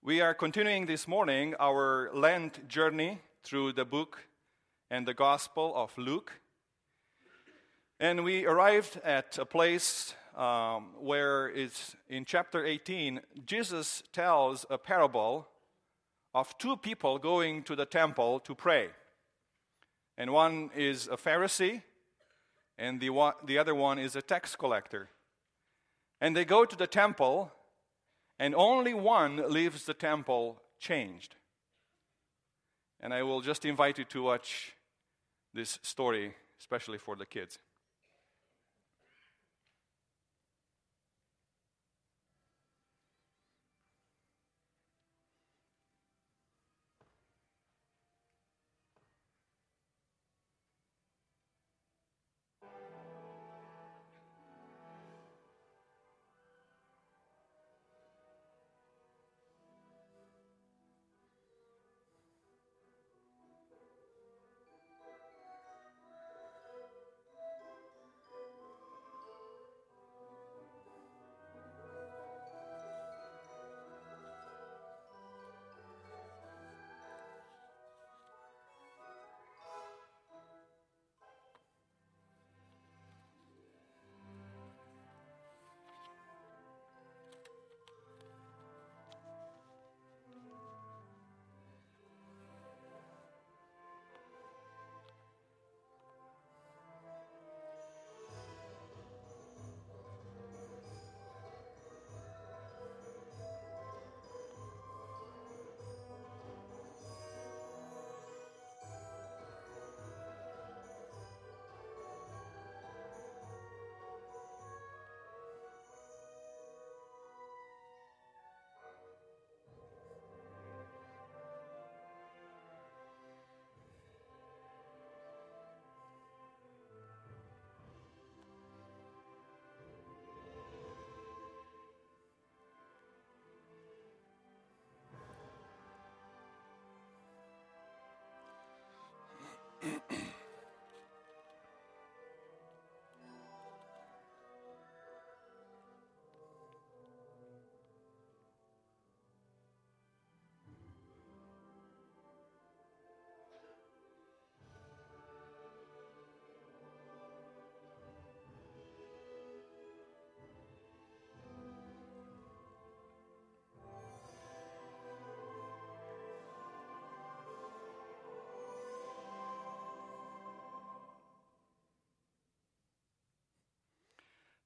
We are continuing this morning our Lent journey through the book and the Gospel of Luke. And we arrived at a place um, where it's in chapter 18, Jesus tells a parable of two people going to the temple to pray. And one is a Pharisee, and the, one, the other one is a tax collector. And they go to the temple, and only one leaves the temple changed. And I will just invite you to watch this story, especially for the kids.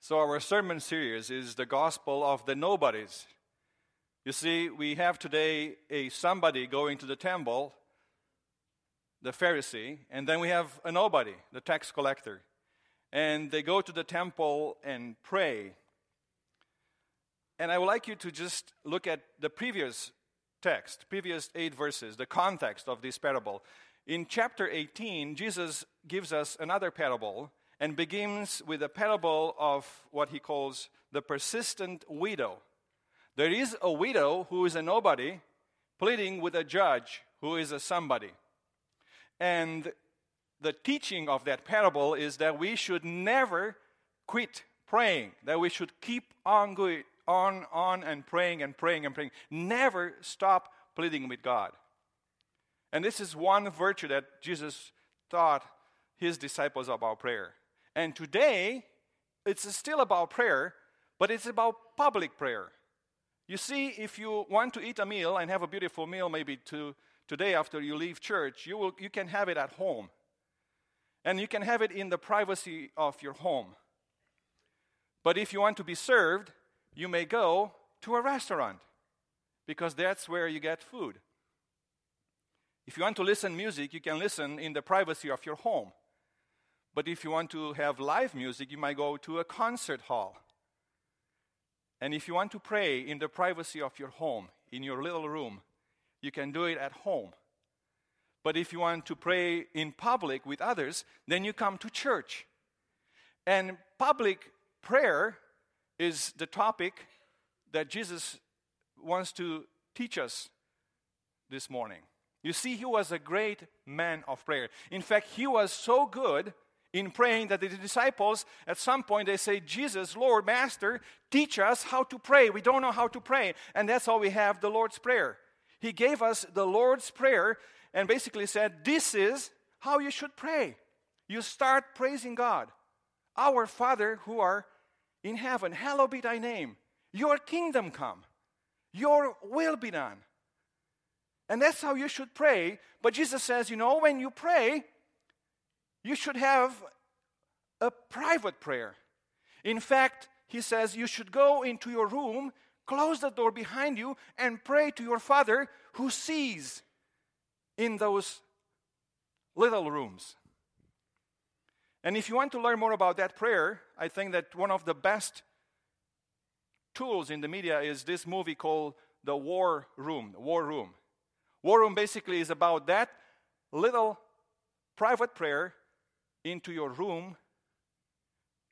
So, our sermon series is the gospel of the nobodies. You see, we have today a somebody going to the temple, the Pharisee, and then we have a nobody, the tax collector. And they go to the temple and pray. And I would like you to just look at the previous text, previous eight verses, the context of this parable. In chapter 18, Jesus gives us another parable and begins with a parable of what he calls the persistent widow. There is a widow who is a nobody pleading with a judge who is a somebody. And the teaching of that parable is that we should never quit praying, that we should keep on going on, on and praying and praying and praying. Never stop pleading with God. And this is one virtue that Jesus taught his disciples about prayer. And today, it's still about prayer, but it's about public prayer. You see, if you want to eat a meal and have a beautiful meal, maybe to, today after you leave church, you, will, you can have it at home. And you can have it in the privacy of your home. But if you want to be served, you may go to a restaurant because that's where you get food. If you want to listen music, you can listen in the privacy of your home. But if you want to have live music, you might go to a concert hall. And if you want to pray in the privacy of your home, in your little room, you can do it at home. But if you want to pray in public with others, then you come to church. And public prayer is the topic that Jesus wants to teach us this morning. You see, he was a great man of prayer. In fact, he was so good in praying that the disciples, at some point, they say, Jesus, Lord, Master, teach us how to pray. We don't know how to pray. And that's how we have the Lord's Prayer. He gave us the Lord's Prayer and basically said, This is how you should pray. You start praising God. Our Father who are in heaven, hallowed be thy name. Your kingdom come. Your will be done. And that's how you should pray. But Jesus says, you know, when you pray, you should have a private prayer. In fact, he says you should go into your room, close the door behind you, and pray to your Father who sees in those little rooms. And if you want to learn more about that prayer, I think that one of the best tools in the media is this movie called The War Room. War Room. War Room basically is about that little private prayer into your room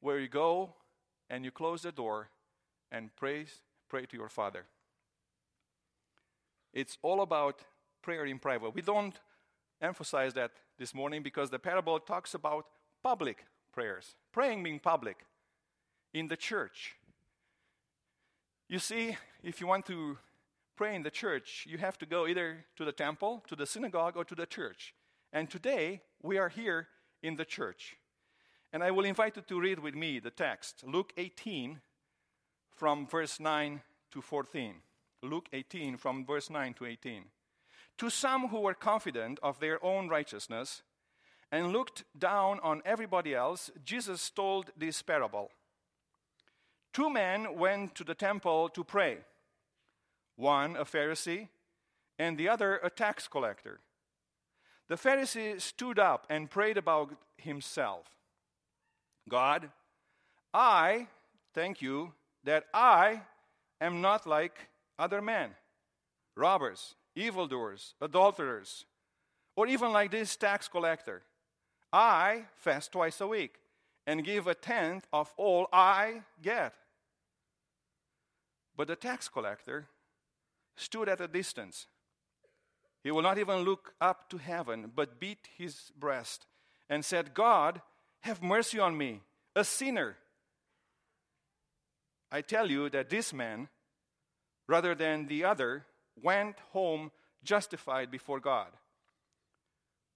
where you go and you close the door and praise, pray to your Father. It's all about prayer in private. We don't emphasize that this morning because the parable talks about public prayers, praying being public in the church. You see, if you want to pray in the church, you have to go either to the temple, to the synagogue, or to the church. And today, we are here in the church. And I will invite you to read with me the text, Luke 18, from verse 9 to 14. Luke 18, from verse 9 to 18. To some who were confident of their own righteousness and looked down on everybody else, Jesus told this parable. Two men went to the temple to pray one a Pharisee, and the other a tax collector. The Pharisee stood up and prayed about himself God, I thank you that I am not like other men, robbers, evildoers, adulterers, or even like this tax collector. I fast twice a week and give a tenth of all I get. But the tax collector stood at a distance he will not even look up to heaven, but beat his breast and said, God, have mercy on me, a sinner. I tell you that this man, rather than the other, went home justified before God.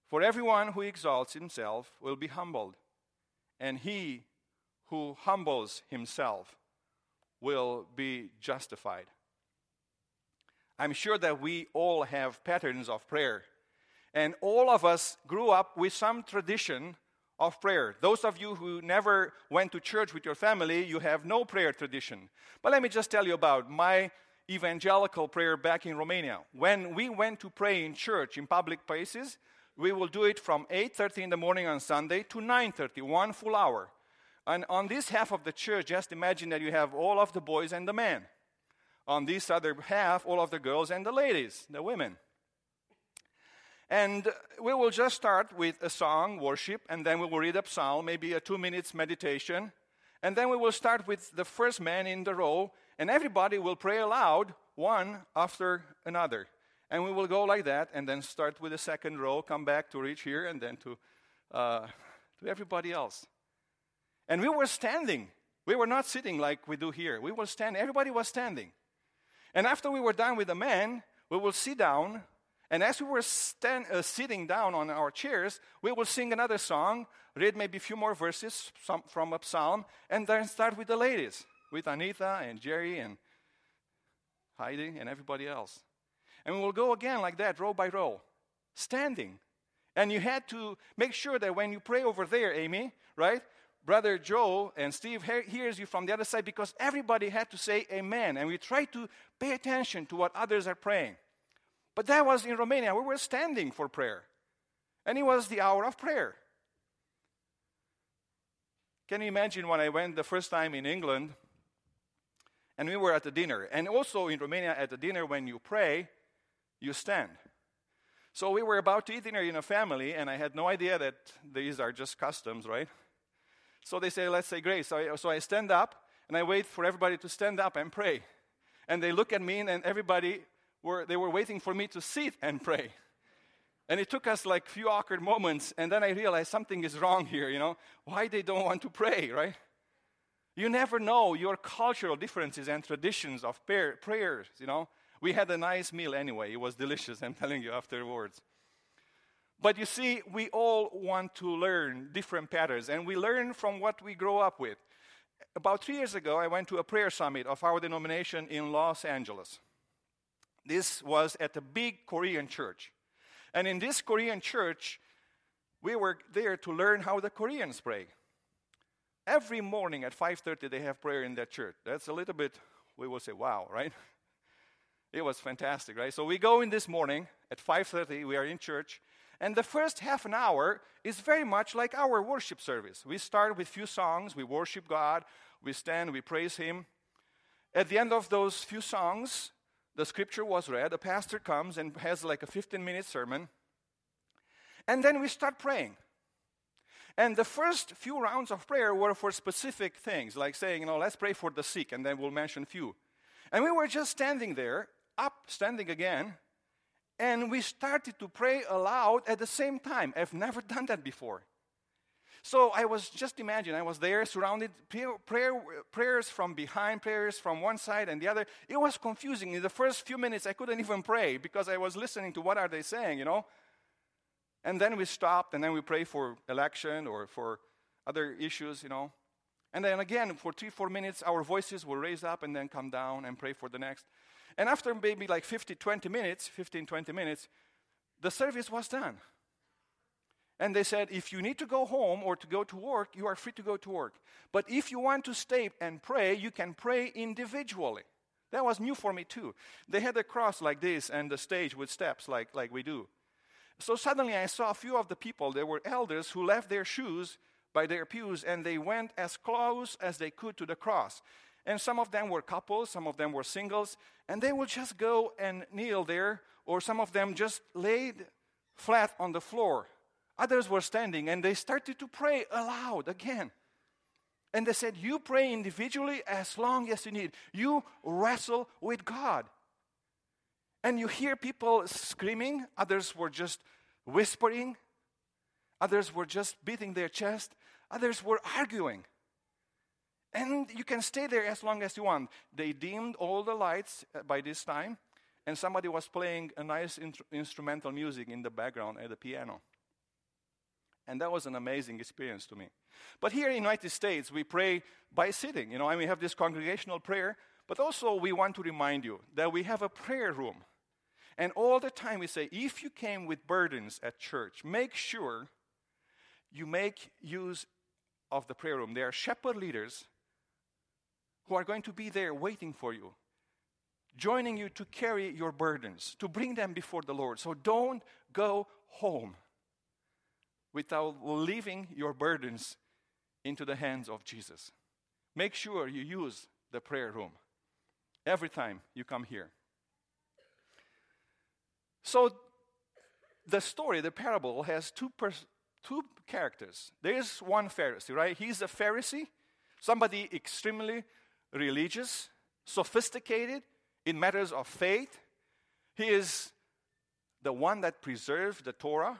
For everyone who exalts himself will be humbled, and he who humbles himself will be justified. I'm sure that we all have patterns of prayer. And all of us grew up with some tradition of prayer. Those of you who never went to church with your family, you have no prayer tradition. But let me just tell you about my evangelical prayer back in Romania. When we went to pray in church in public places, we will do it from 8:30 in the morning on Sunday to 9:30, one full hour. And on this half of the church, just imagine that you have all of the boys and the men on this other half, all of the girls and the ladies, the women. And we will just start with a song, worship, and then we will read a psalm, maybe a two minutes meditation. And then we will start with the first man in the row, and everybody will pray aloud, one after another. And we will go like that, and then start with the second row, come back to reach here, and then to, uh, to everybody else. And we were standing. We were not sitting like we do here. We were standing. Everybody was standing. And after we were done with the men, we will sit down. And as we were stand, uh, sitting down on our chairs, we will sing another song, read maybe a few more verses some, from a psalm, and then start with the ladies, with Anita and Jerry and Heidi and everybody else. And we will go again like that, row by row, standing. And you had to make sure that when you pray over there, Amy, right, Brother Joe and Steve hears you from the other side because everybody had to say amen. And we try to pay attention to what others are praying. But that was in Romania. We were standing for prayer. And it was the hour of prayer. Can you imagine when I went the first time in England and we were at the dinner? And also in Romania, at the dinner, when you pray, you stand. So we were about to eat dinner in a family, and I had no idea that these are just customs, right? So they say, let's say grace. So I, so I stand up and I wait for everybody to stand up and pray. And they look at me and everybody were, they were waiting for me to sit and pray. And it took us like few awkward moments, and then I realized something is wrong here, you know? Why they don't want to pray, right? You never know your cultural differences and traditions of prayer, prayers, you know? We had a nice meal anyway. It was delicious, I'm telling you afterwards. But you see, we all want to learn different patterns, and we learn from what we grow up with. About three years ago, I went to a prayer summit of our denomination in Los Angeles. This was at a big Korean church. And in this Korean church, we were there to learn how the Koreans pray. Every morning at 5:30 they have prayer in that church. That's a little bit we will say wow, right? It was fantastic, right? So we go in this morning at 5:30 we are in church and the first half an hour is very much like our worship service. We start with few songs, we worship God, we stand, we praise him. At the end of those few songs, the scripture was read, a pastor comes and has like a 15 minute sermon, and then we start praying. And the first few rounds of prayer were for specific things, like saying, you know, let's pray for the sick, and then we'll mention few. And we were just standing there, up, standing again, and we started to pray aloud at the same time. I've never done that before. So I was just imagine I was there surrounded, prayer, prayers from behind, prayers from one side and the other. It was confusing. In the first few minutes, I couldn't even pray because I was listening to what are they saying, you know. And then we stopped and then we pray for election or for other issues, you know. And then again, for three, four minutes, our voices will raise up and then come down and pray for the next. And after maybe like 50, 20 minutes, 15, 20 minutes, the service was done. And they said, if you need to go home or to go to work, you are free to go to work. But if you want to stay and pray, you can pray individually. That was new for me too. They had a cross like this and the stage with steps like, like we do. So suddenly I saw a few of the people, there were elders who left their shoes by their pews and they went as close as they could to the cross. And some of them were couples, some of them were singles, and they would just go and kneel there, or some of them just laid flat on the floor Others were standing and they started to pray aloud again. And they said, You pray individually as long as you need. You wrestle with God. And you hear people screaming, others were just whispering, others were just beating their chest, others were arguing. And you can stay there as long as you want. They dimmed all the lights uh, by this time, and somebody was playing a nice in- instrumental music in the background at the piano. And that was an amazing experience to me. But here in the United States, we pray by sitting, you know, and we have this congregational prayer, but also we want to remind you that we have a prayer room. And all the time we say, if you came with burdens at church, make sure you make use of the prayer room. There are shepherd leaders who are going to be there waiting for you, joining you to carry your burdens, to bring them before the Lord. So don't go home without leaving your burdens into the hands of Jesus. Make sure you use the prayer room every time you come here. So, the story, the parable, has two, pers- two characters. There is one Pharisee, right? He's a Pharisee, somebody extremely religious, sophisticated in matters of faith. He is the one that preserved the Torah,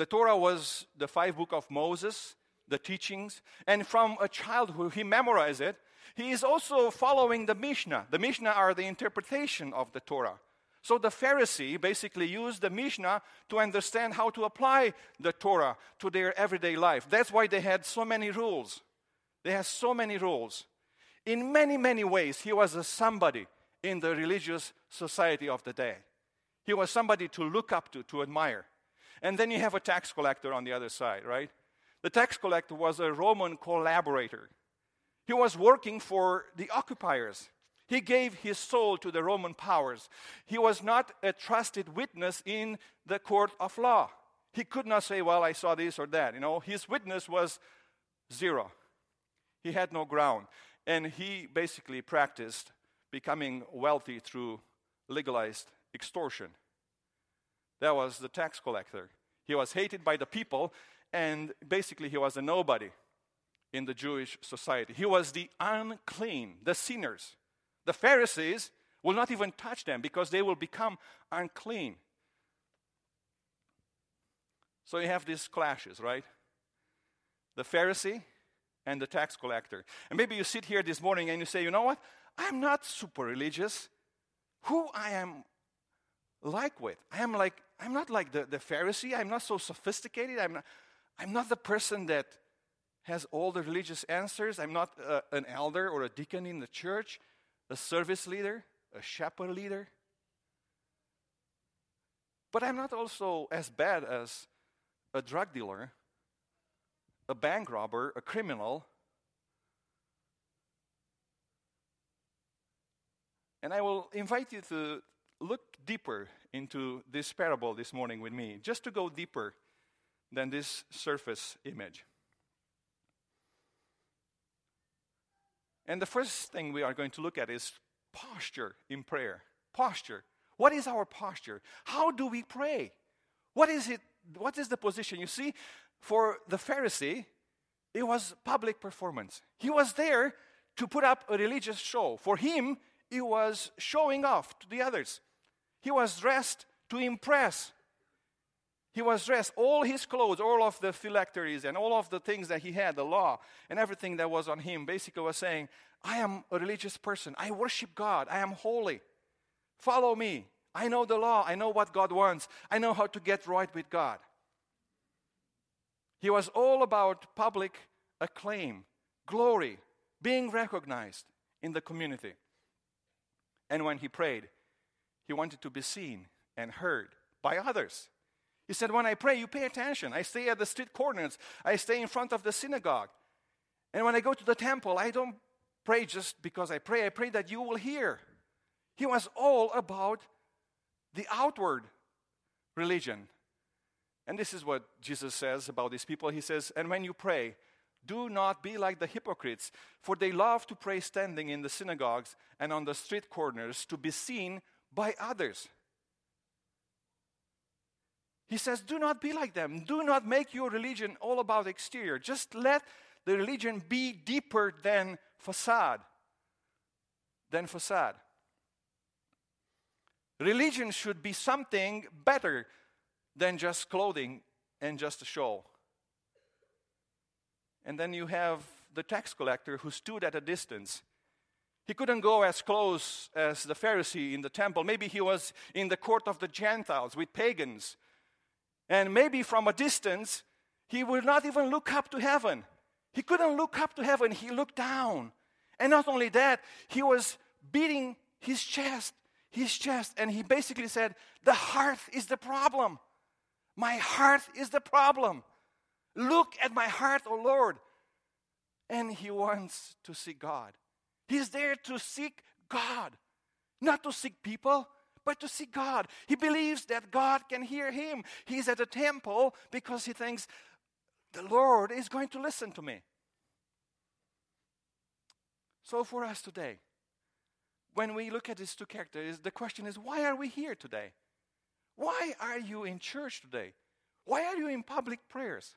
the Torah was the five book of Moses, the teachings, and from a childhood he memorized it. He is also following the Mishnah. The Mishnah are the interpretation of the Torah. So the Pharisee basically used the Mishnah to understand how to apply the Torah to their everyday life. That's why they had so many rules. They had so many rules. In many, many ways, he was a somebody in the religious society of the day. He was somebody to look up to, to admire. And then you have a tax collector on the other side, right? The tax collector was a Roman collaborator. He was working for the occupiers. He gave his soul to the Roman powers. He was not a trusted witness in the court of law. He could not say, Well, I saw this or that. You know, his witness was zero. He had no ground. And he basically practiced becoming wealthy through legalized extortion. That was the tax collector. He was hated by the people, and basically, he was a nobody in the Jewish society. He was the unclean, the sinners. The Pharisees will not even touch them because they will become unclean. So you have these clashes, right? The Pharisee and the tax collector. And maybe you sit here this morning and you say, you know what? I'm not super religious. Who I am like with? I am like, I'm not like the, the Pharisee. I'm not so sophisticated. I'm not, I'm not the person that has all the religious answers. I'm not uh, an elder or a deacon in the church, a service leader, a shepherd leader. But I'm not also as bad as a drug dealer, a bank robber, a criminal. And I will invite you to look deeper into this parable this morning with me, just to go deeper than this surface image. And the first thing we are going to look at is posture in prayer. Posture. What is our posture? How do we pray? What is it? What is the position? You see, for the Pharisee, it was public performance. He was there to put up a religious show. For him, it was showing off to the others. He was dressed to impress. He was dressed, all his clothes, all of the phylacteries, and all of the things that he had, the law, and everything that was on him, basically was saying, I am a religious person. I worship God. I am holy. Follow me. I know the law. I know what God wants. I know how to get right with God. He was all about public acclaim, glory, being recognized in the community. And when he prayed, he wanted to be seen and heard by others. He said, When I pray, you pay attention. I stay at the street corners, I stay in front of the synagogue. And when I go to the temple, I don't pray just because I pray, I pray that you will hear. He was all about the outward religion. And this is what Jesus says about these people. He says, And when you pray, do not be like the hypocrites, for they love to pray standing in the synagogues and on the street corners to be seen by others. He says, Do not be like them. Do not make your religion all about exterior. Just let the religion be deeper than facade. Than facade. Religion should be something better than just clothing and just a show. And then you have the tax collector who stood at a distance. He couldn't go as close as the Pharisee in the temple. Maybe he was in the court of the Gentiles with pagans. And maybe from a distance, he would not even look up to heaven. He couldn't look up to heaven, he looked down. And not only that, he was beating his chest, his chest, and he basically said, The heart is the problem. My heart is the problem. Look at my heart, O oh Lord. And he wants to see God. He's there to seek God, not to seek people, but to seek God. He believes that God can hear him. He's at the temple because he thinks the Lord is going to listen to me. So, for us today, when we look at these two characters, the question is why are we here today? Why are you in church today? Why are you in public prayers?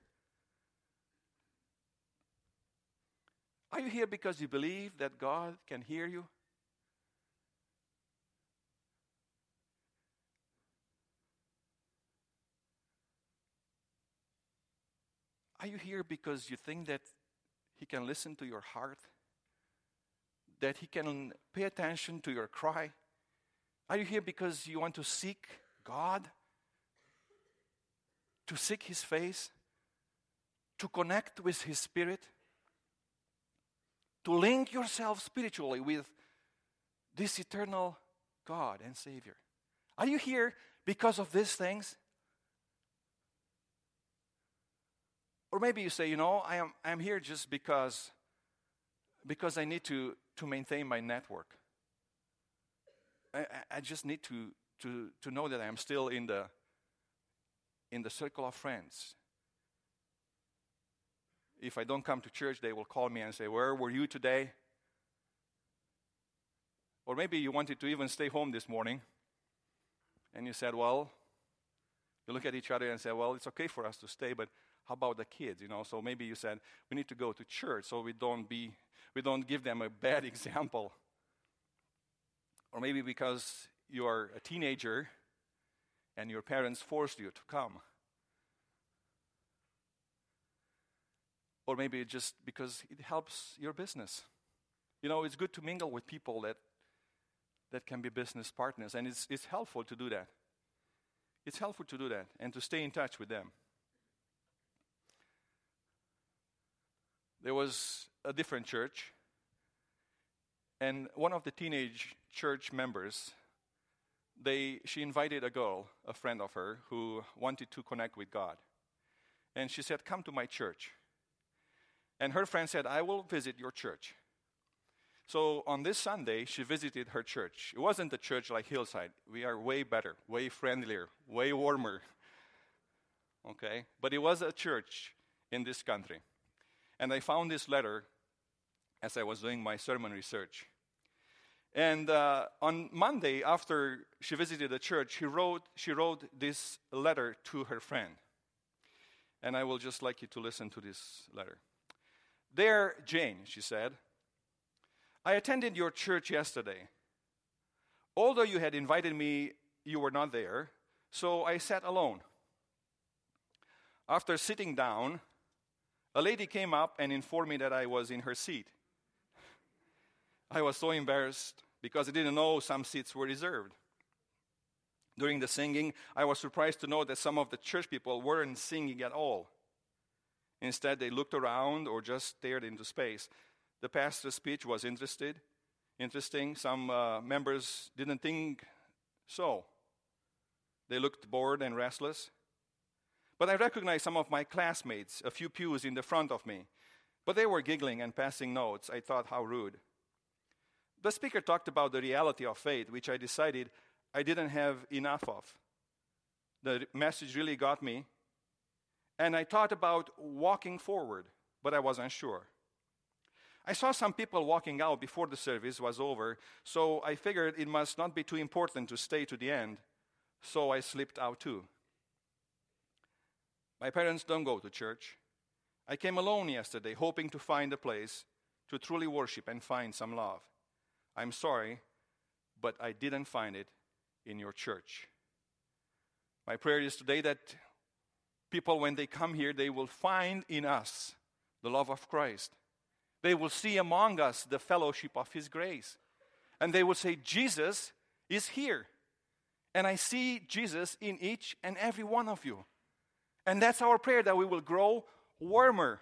Are you here because you believe that God can hear you? Are you here because you think that He can listen to your heart? That He can pay attention to your cry? Are you here because you want to seek God? To seek His face? To connect with His Spirit? To link yourself spiritually with this eternal God and Savior? Are you here because of these things? Or maybe you say, you know, I am I'm here just because because I need to, to maintain my network. I, I just need to, to, to know that I am still in the in the circle of friends. If I don't come to church, they will call me and say, Where were you today? Or maybe you wanted to even stay home this morning and you said, Well, you look at each other and say, Well, it's okay for us to stay, but how about the kids? You know, so maybe you said we need to go to church so we don't be we don't give them a bad example. Or maybe because you are a teenager and your parents forced you to come. or maybe just because it helps your business. You know, it's good to mingle with people that, that can be business partners, and it's, it's helpful to do that. It's helpful to do that and to stay in touch with them. There was a different church, and one of the teenage church members, they, she invited a girl, a friend of her, who wanted to connect with God. And she said, Come to my church. And her friend said, I will visit your church. So on this Sunday, she visited her church. It wasn't a church like Hillside. We are way better, way friendlier, way warmer. Okay? But it was a church in this country. And I found this letter as I was doing my sermon research. And uh, on Monday, after she visited the church, she wrote, she wrote this letter to her friend. And I will just like you to listen to this letter. Dear Jane, she said, I attended your church yesterday. Although you had invited me, you were not there, so I sat alone. After sitting down, a lady came up and informed me that I was in her seat. I was so embarrassed because I didn't know some seats were reserved. During the singing, I was surprised to know that some of the church people weren't singing at all. Instead, they looked around or just stared into space. The pastor's speech was interested, interesting. Some uh, members didn't think so. They looked bored and restless. But I recognized some of my classmates, a few pews in the front of me. But they were giggling and passing notes. I thought, how rude. The speaker talked about the reality of faith, which I decided I didn't have enough of. The message really got me, and I thought about walking forward, but I wasn't sure. I saw some people walking out before the service was over, so I figured it must not be too important to stay to the end, so I slipped out too. My parents don't go to church. I came alone yesterday, hoping to find a place to truly worship and find some love. I'm sorry, but I didn't find it in your church. My prayer is today that people, when they come here, they will find in us the love of Christ. They will see among us the fellowship of His grace. And they will say, Jesus is here. And I see Jesus in each and every one of you. And that's our prayer that we will grow warmer.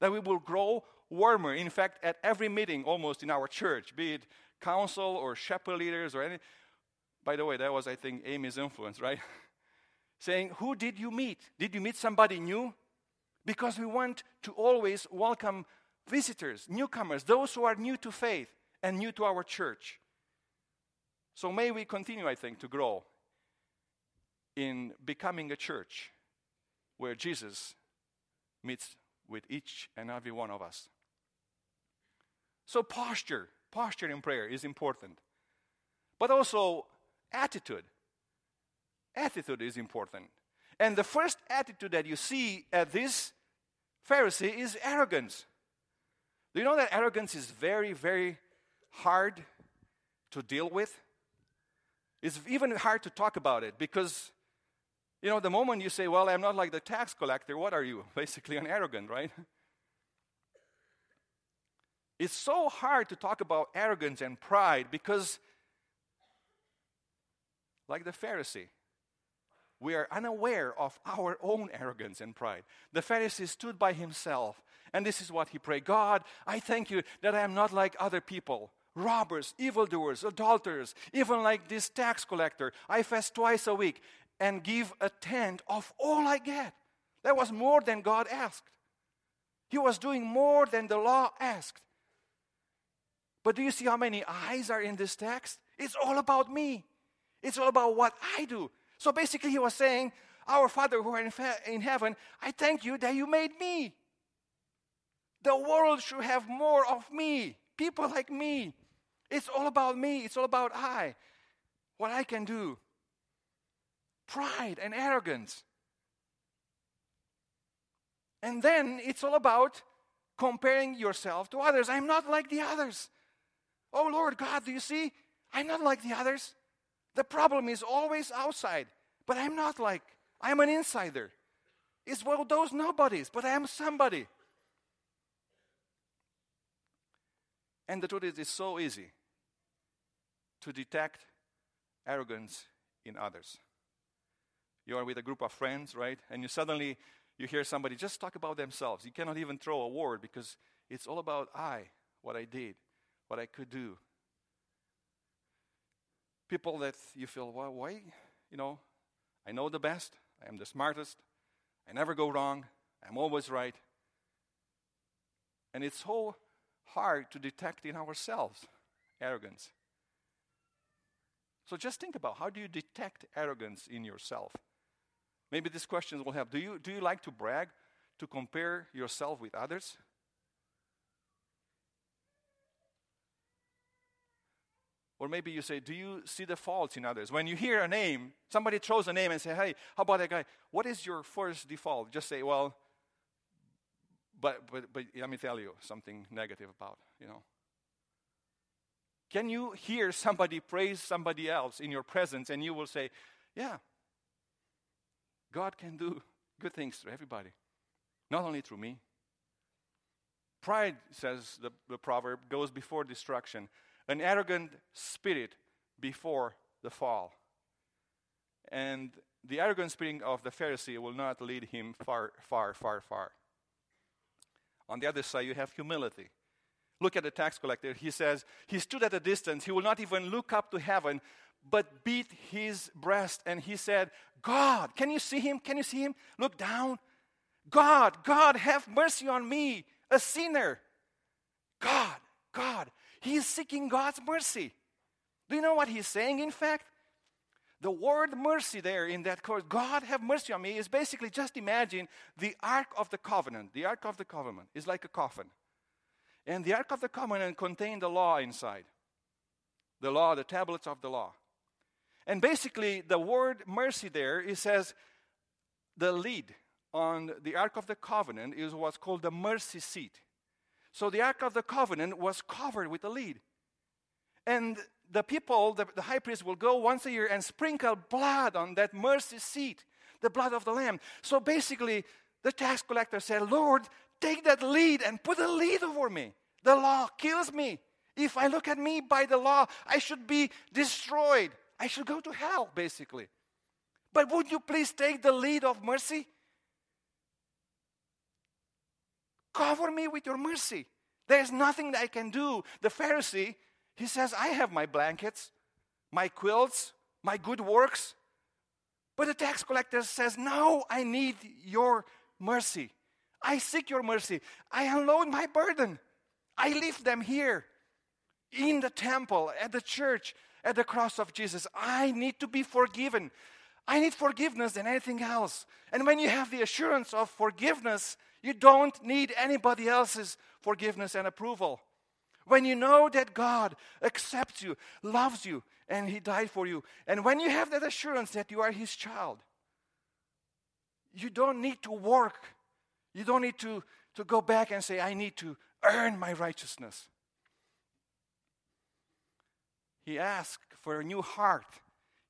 That we will grow warmer. In fact, at every meeting almost in our church, be it council or shepherd leaders or any. By the way, that was, I think, Amy's influence, right? saying, Who did you meet? Did you meet somebody new? Because we want to always welcome visitors, newcomers, those who are new to faith and new to our church. So may we continue, I think, to grow in becoming a church where Jesus meets with each and every one of us. So, posture, posture in prayer is important, but also attitude. Attitude is important. And the first attitude that you see at this Pharisee is arrogance. Do you know that arrogance is very, very hard to deal with? It's even hard to talk about it because, you know, the moment you say, Well, I'm not like the tax collector, what are you? Basically, an arrogant, right? It's so hard to talk about arrogance and pride because, like the Pharisee, we are unaware of our own arrogance and pride. The Pharisee stood by himself, and this is what he prayed God, I thank you that I am not like other people robbers, evildoers, adulterers, even like this tax collector. I fast twice a week and give a tenth of all I get. That was more than God asked. He was doing more than the law asked. But do you see how many eyes are in this text? It's all about me. It's all about what I do. So basically, he was saying, Our Father who are in, in heaven, I thank you that you made me. The world should have more of me, people like me. It's all about me, it's all about I, what I can do. Pride and arrogance. And then it's all about comparing yourself to others. I'm not like the others. Oh, Lord God, do you see? I'm not like the others. The problem is always outside, but I'm not like, I'm an insider. It's well, those nobodies, but I am somebody. And the truth is, it's so easy to detect arrogance in others. You are with a group of friends, right? And you suddenly you hear somebody just talk about themselves. You cannot even throw a word because it's all about I, what I did, what I could do. People that you feel, well, why? You know, I know the best, I am the smartest, I never go wrong, I'm always right. And it's so hard to detect in ourselves arrogance. So just think about how do you detect arrogance in yourself? Maybe these questions will help. Do you, do you like to brag, to compare yourself with others? Or maybe you say, Do you see the faults in others? When you hear a name, somebody throws a name and say, Hey, how about that guy? What is your first default? Just say, Well, but, but, but let me tell you something negative about, you know. Can you hear somebody praise somebody else in your presence and you will say, Yeah, God can do good things to everybody, not only through me. Pride, says the, the proverb, goes before destruction, an arrogant spirit before the fall. And the arrogant spirit of the Pharisee will not lead him far, far, far, far. On the other side, you have humility. Look at the tax collector. He says, He stood at a distance. He will not even look up to heaven, but beat his breast. And he said, God, can you see him? Can you see him? Look down. God, God, have mercy on me, a sinner. God, God. He is seeking God's mercy. Do you know what he's saying, in fact? The word mercy there in that chorus, God have mercy on me, is basically just imagine the Ark of the Covenant. The Ark of the Covenant is like a coffin. And the Ark of the Covenant contained the law inside the law, the tablets of the law. And basically, the word mercy there, it says the lid on the Ark of the Covenant is what's called the mercy seat. So the Ark of the Covenant was covered with a lid. And the people, the, the high priest, will go once a year and sprinkle blood on that mercy seat, the blood of the Lamb. So basically, the tax collector said, Lord, take that lid and put a lid over me. The law kills me. If I look at me by the law, I should be destroyed. I should go to hell, basically. But would you please take the lid of mercy? Cover me with your mercy. There's nothing that I can do. The Pharisee, he says, I have my blankets, my quilts, my good works. But the tax collector says, No, I need your mercy. I seek your mercy. I unload my burden. I leave them here in the temple, at the church at the cross of Jesus. I need to be forgiven. I need forgiveness than anything else. And when you have the assurance of forgiveness, you don't need anybody else's forgiveness and approval. When you know that God accepts you, loves you, and He died for you, and when you have that assurance that you are His child, you don't need to work. You don't need to, to go back and say, I need to earn my righteousness. He asked for a new heart.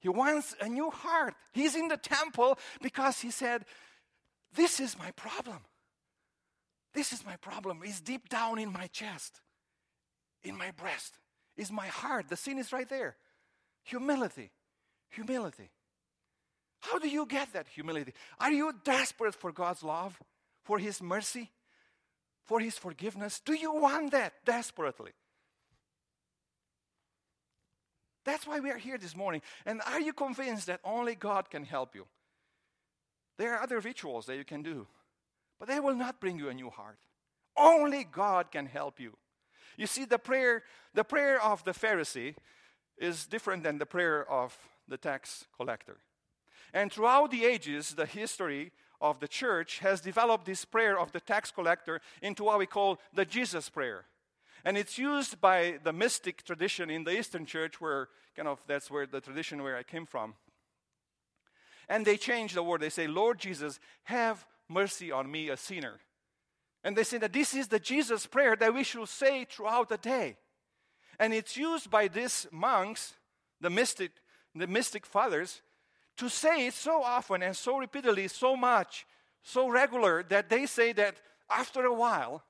He wants a new heart. He's in the temple because he said, This is my problem. This is my problem. It's deep down in my chest, in my breast, is my heart. The sin is right there. Humility. Humility. How do you get that humility? Are you desperate for God's love, for His mercy, for His forgiveness? Do you want that desperately? That's why we are here this morning. And are you convinced that only God can help you? There are other rituals that you can do, but they will not bring you a new heart. Only God can help you. You see, the prayer, the prayer of the Pharisee is different than the prayer of the tax collector. And throughout the ages, the history of the church has developed this prayer of the tax collector into what we call the Jesus prayer. And it's used by the mystic tradition in the Eastern Church, where kind of that's where the tradition where I came from. And they change the word. They say, Lord Jesus, have mercy on me, a sinner. And they say that this is the Jesus prayer that we should say throughout the day. And it's used by these monks, the mystic, the mystic fathers, to say it so often and so repeatedly, so much, so regular, that they say that after a while,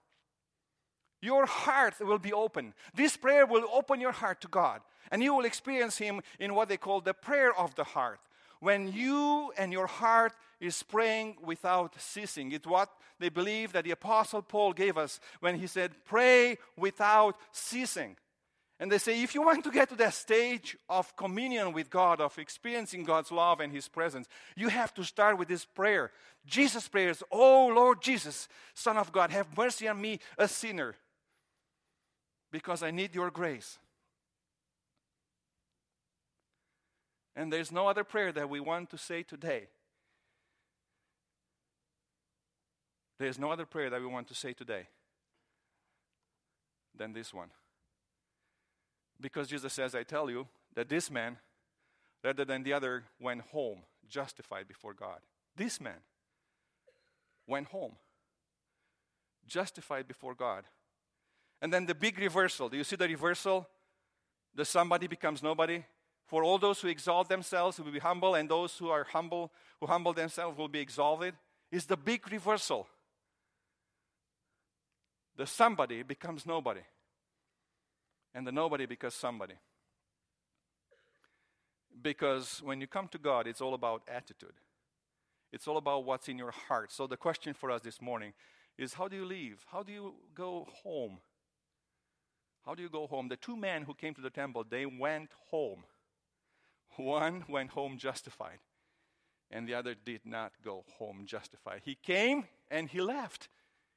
your heart will be open. This prayer will open your heart to God, and you will experience Him in what they call the prayer of the heart. When you and your heart is praying without ceasing. It's what they believe that the Apostle Paul gave us when he said, Pray without ceasing. And they say, if you want to get to that stage of communion with God, of experiencing God's love and His presence, you have to start with this prayer. Jesus' prayers, Oh Lord Jesus, Son of God, have mercy on me, a sinner, because I need your grace. And there's no other prayer that we want to say today. There's no other prayer that we want to say today than this one. Because Jesus says, I tell you that this man, rather than the other, went home justified before God. This man went home justified before God. And then the big reversal. Do you see the reversal? The somebody becomes nobody. For all those who exalt themselves will be humble, and those who are humble, who humble themselves, will be exalted. Is the big reversal. The somebody becomes nobody and the nobody becomes somebody. Because when you come to God, it's all about attitude. It's all about what's in your heart. So the question for us this morning is how do you leave? How do you go home? How do you go home? The two men who came to the temple, they went home. One went home justified, and the other did not go home justified. He came and he left.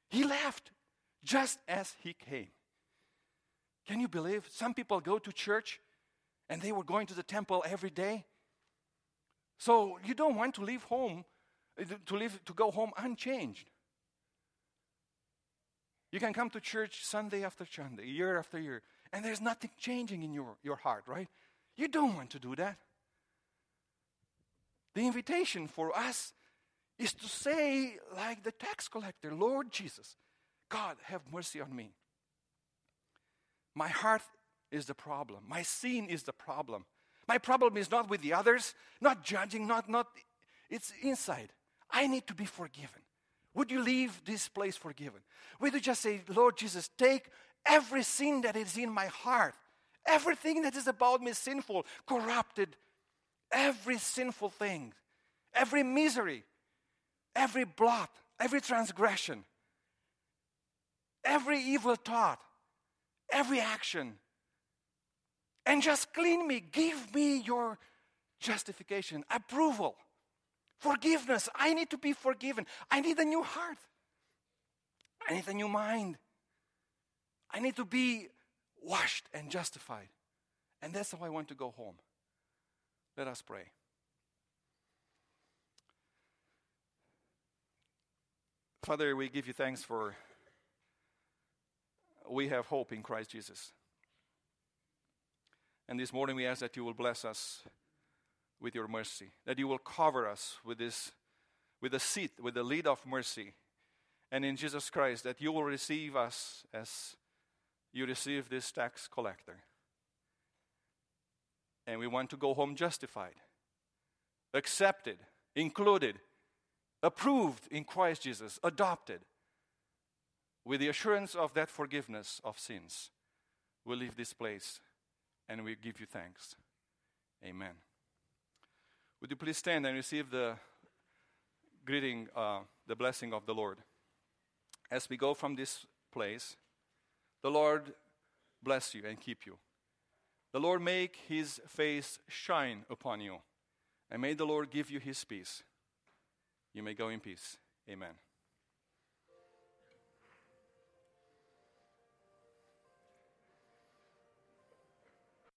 He left just as he came. Can you believe? Some people go to church and they were going to the temple every day. So you don't want to leave home, to, leave, to go home unchanged. You can come to church Sunday after Sunday, year after year, and there's nothing changing in your, your heart, right? You don't want to do that. The invitation for us is to say, like the tax collector, Lord Jesus, God, have mercy on me. My heart is the problem. My sin is the problem. My problem is not with the others, not judging, not, not, it's inside. I need to be forgiven. Would you leave this place forgiven? Would you just say, Lord Jesus, take every sin that is in my heart, everything that is about me sinful, corrupted, every sinful thing, every misery, every blot, every transgression, every evil thought, every action. And just clean me. Give me your justification, approval, forgiveness. I need to be forgiven. I need a new heart. I need a new mind. I need to be washed and justified. And that's how I want to go home. Let us pray. Father, we give you thanks for we have hope in Christ Jesus. And this morning we ask that you will bless us with your mercy, that you will cover us with this, with the seat, with the lead of mercy. And in Jesus Christ, that you will receive us as you receive this tax collector. And we want to go home justified, accepted, included, approved in Christ Jesus, adopted with the assurance of that forgiveness of sins, we leave this place and we give you thanks. Amen. Would you please stand and receive the greeting, uh, the blessing of the Lord? As we go from this place, the Lord bless you and keep you. The Lord make his face shine upon you, and may the Lord give you his peace. You may go in peace. Amen.